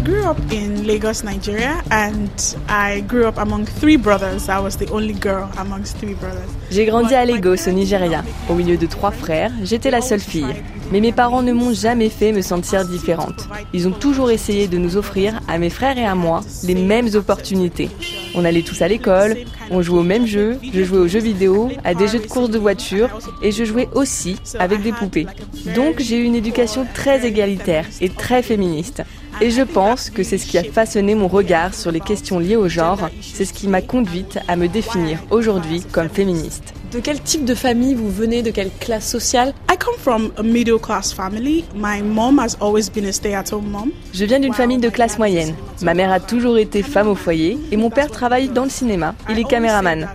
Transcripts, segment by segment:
I grew up in Lagos, Nigeria, and I grew up among three brothers. I was the only girl amongst three brothers. J'ai grandi à Lagos, au Nigeria. Au milieu de trois frères, j'étais la seule fille. Mais mes parents ne m'ont jamais fait me sentir différente. Ils ont toujours essayé de nous offrir, à mes frères et à moi, les mêmes opportunités. On allait tous à l'école, on jouait aux mêmes jeux, je jouais aux jeux vidéo, à des jeux de course de voiture et je jouais aussi avec des poupées. Donc j'ai eu une éducation très égalitaire et très féministe. Et je pense que c'est ce qui a façonné mon regard sur les questions liées au genre, c'est ce qui m'a conduite à me définir aujourd'hui comme féministe. De quel type de famille vous venez De quelle classe sociale? I come from a middle class family. My mom has always been a stay-at-home mom. Je viens d'une famille de classe moyenne. Ma mère a toujours été femme au foyer et mon père travaille dans le cinéma. Il est caméraman.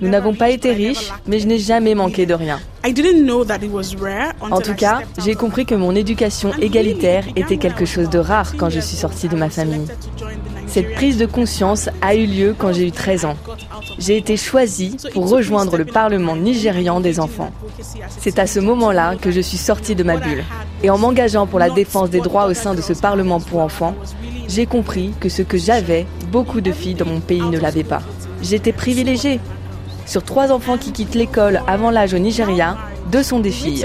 Nous n'avons pas été riches, mais je n'ai jamais manqué de rien. En tout cas, j'ai compris que mon éducation égalitaire était quelque chose de rare quand je suis sortie de ma famille. Cette prise de conscience a eu lieu quand j'ai eu 13 ans. J'ai été choisie pour rejoindre le Parlement nigérian des enfants. C'est à ce moment-là que je suis sortie de ma bulle. Et en m'engageant pour la défense des droits au sein de ce Parlement pour enfants, j'ai compris que ce que j'avais, beaucoup de filles dans mon pays ne l'avaient pas. J'étais privilégiée. Sur trois enfants qui quittent l'école avant l'âge au Nigeria, deux sont des filles.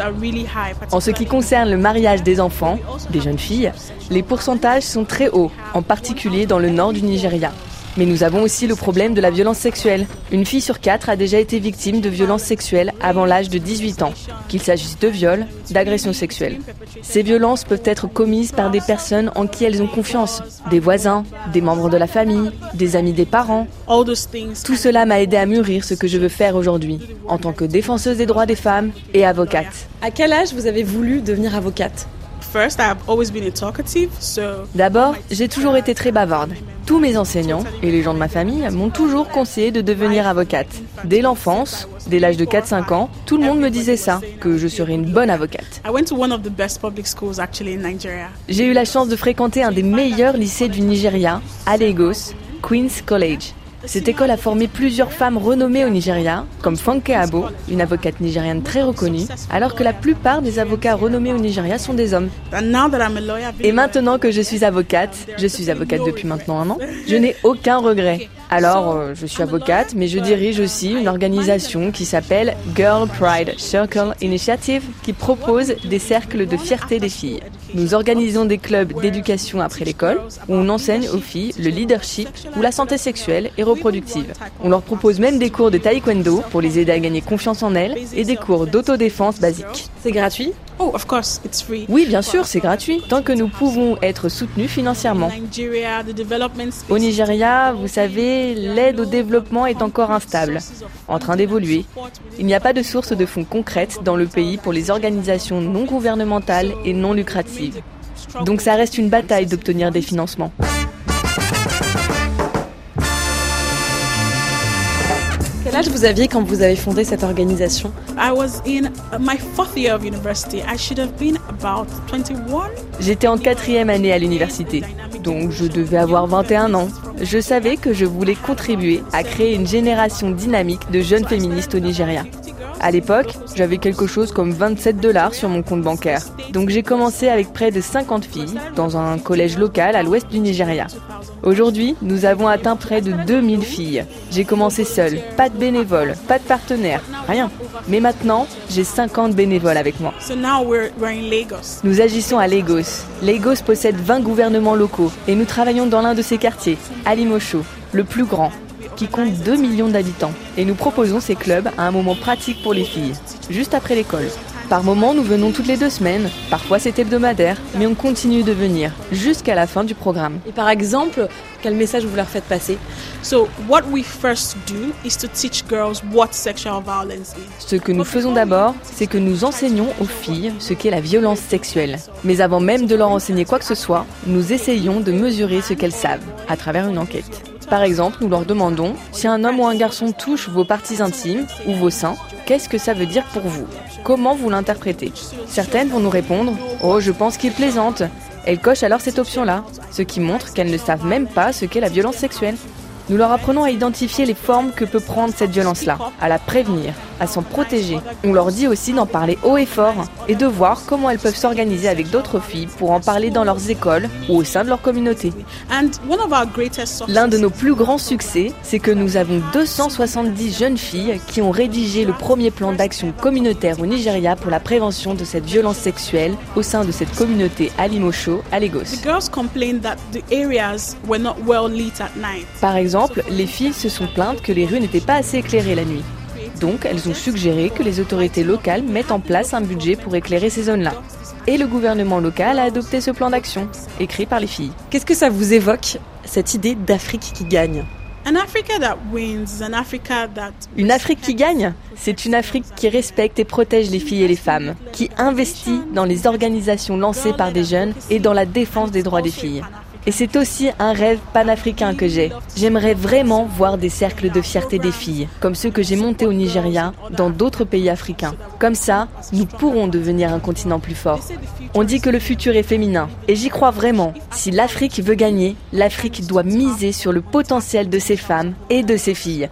En ce qui concerne le mariage des enfants, des jeunes filles, les pourcentages sont très hauts, en particulier dans le nord du Nigeria. Mais nous avons aussi le problème de la violence sexuelle. Une fille sur quatre a déjà été victime de violences sexuelles avant l'âge de 18 ans, qu'il s'agisse de viols, d'agressions sexuelles. Ces violences peuvent être commises par des personnes en qui elles ont confiance, des voisins, des membres de la famille, des amis des parents. Tout cela m'a aidé à mûrir ce que je veux faire aujourd'hui, en tant que défenseuse des droits des femmes et avocate. À quel âge vous avez voulu devenir avocate? First, I've always been a talkative, so D'abord, j'ai toujours été très bavarde. Tous mes enseignants et les gens de ma famille m'ont toujours conseillé de devenir avocate. Dès l'enfance, dès l'âge de 4-5 ans, tout le monde me disait ça, que je serais une bonne avocate. I went to one of the best public schools actually in Nigeria. J'ai eu la chance de fréquenter un des meilleurs lycées du Nigeria, à Lagos, Queen's College. Cette école a formé plusieurs femmes renommées au Nigeria, comme Funke Abo, une avocate nigériane très reconnue, alors que la plupart des avocats renommés au Nigeria sont des hommes. Et maintenant que je suis avocate, je suis avocate depuis maintenant un an, je n'ai aucun regret. Alors, euh, je suis avocate, mais je dirige aussi une organisation qui s'appelle Girl Pride Circle Initiative, qui propose des cercles de fierté des filles. Nous organisons des clubs d'éducation après l'école, où on enseigne aux filles le leadership ou la santé sexuelle et reproductive. On leur propose même des cours de taekwondo pour les aider à gagner confiance en elles et des cours d'autodéfense basiques. C'est gratuit? Oh, of course, it's free. Oui, bien sûr, c'est gratuit, tant que nous pouvons être soutenus financièrement. Au Nigeria, vous savez, l'aide au développement est encore instable, en train d'évoluer. Il n'y a pas de source de fonds concrète dans le pays pour les organisations non gouvernementales et non lucratives. Donc ça reste une bataille d'obtenir des financements. Quel âge vous aviez quand vous avez fondé cette organisation? I was in my fourth year of university. I should have been about 21. J'étais en quatrième année à l'université, donc je devais avoir 21 ans. Je savais que je voulais contribuer à créer une génération dynamique de jeunes féministes au Nigeria. À l'époque, j'avais quelque chose comme 27 dollars sur mon compte bancaire. Donc j'ai commencé avec près de 50 filles dans un collège local à l'ouest du Nigeria. Aujourd'hui, nous avons atteint près de 2000 filles. J'ai commencé seule, pas de bénévoles, pas de partenaires, rien. Mais maintenant, j'ai 50 bénévoles avec moi. Nous agissons à Lagos. Lagos possède 20 gouvernements locaux et nous travaillons dans l'un de ces quartiers, Alimosho, le plus grand, qui compte 2 millions d'habitants. Et nous proposons ces clubs à un moment pratique pour les filles, juste après l'école. Par moment, nous venons toutes les deux semaines, parfois c'est hebdomadaire, mais on continue de venir, jusqu'à la fin du programme. Et par exemple, quel message vous leur faites passer? Ce que nous faisons d'abord, c'est que nous enseignons aux filles ce qu'est la violence sexuelle. Mais avant même de leur enseigner quoi que ce soit, nous essayons de mesurer ce qu'elles savent à travers une enquête. Par exemple, nous leur demandons si un homme ou un garçon touche vos parties intimes ou vos seins, qu'est-ce que ça veut dire pour vous? Comment vous l'interprétez? Certaines vont nous répondre Oh, je pense qu'il plaisante. Elles cochent alors cette option-là, ce qui montre qu'elles ne savent même pas ce qu'est la violence sexuelle. Nous leur apprenons à identifier les formes que peut prendre cette violence-là, à la prévenir, à s'en protéger. On leur dit aussi d'en parler haut et fort et de voir comment elles peuvent s'organiser avec d'autres filles pour en parler dans leurs écoles ou au sein de leur communauté. L'un de nos plus grands succès, c'est que nous avons 270 jeunes filles qui ont rédigé le premier plan d'action communautaire au Nigeria pour la prévention de cette violence sexuelle au sein de cette communauté à Limosho, à Lagos. Par exemple, les filles se sont plaintes que les rues n'étaient pas assez éclairées la nuit. Donc, elles ont suggéré que les autorités locales mettent en place un budget pour éclairer ces zones-là. Et le gouvernement local a adopté ce plan d'action, écrit par les filles. Qu'est-ce que ça vous évoque, cette idée d'Afrique qui gagne une Afrique qui gagne, c'est une Afrique qui respecte et protège les filles et les femmes, qui investit dans les organisations lancées par des jeunes et dans la défense des droits des filles. Et c'est aussi un rêve panafricain que j'ai. J'aimerais vraiment voir des cercles de fierté des filles, comme ceux que j'ai montés au Nigeria, dans d'autres pays africains. Comme ça, nous pourrons devenir un continent plus fort. On dit que le futur est féminin, et j'y crois vraiment. Si l'Afrique veut gagner, l'Afrique doit miser sur le potentiel de ses femmes et de ses filles.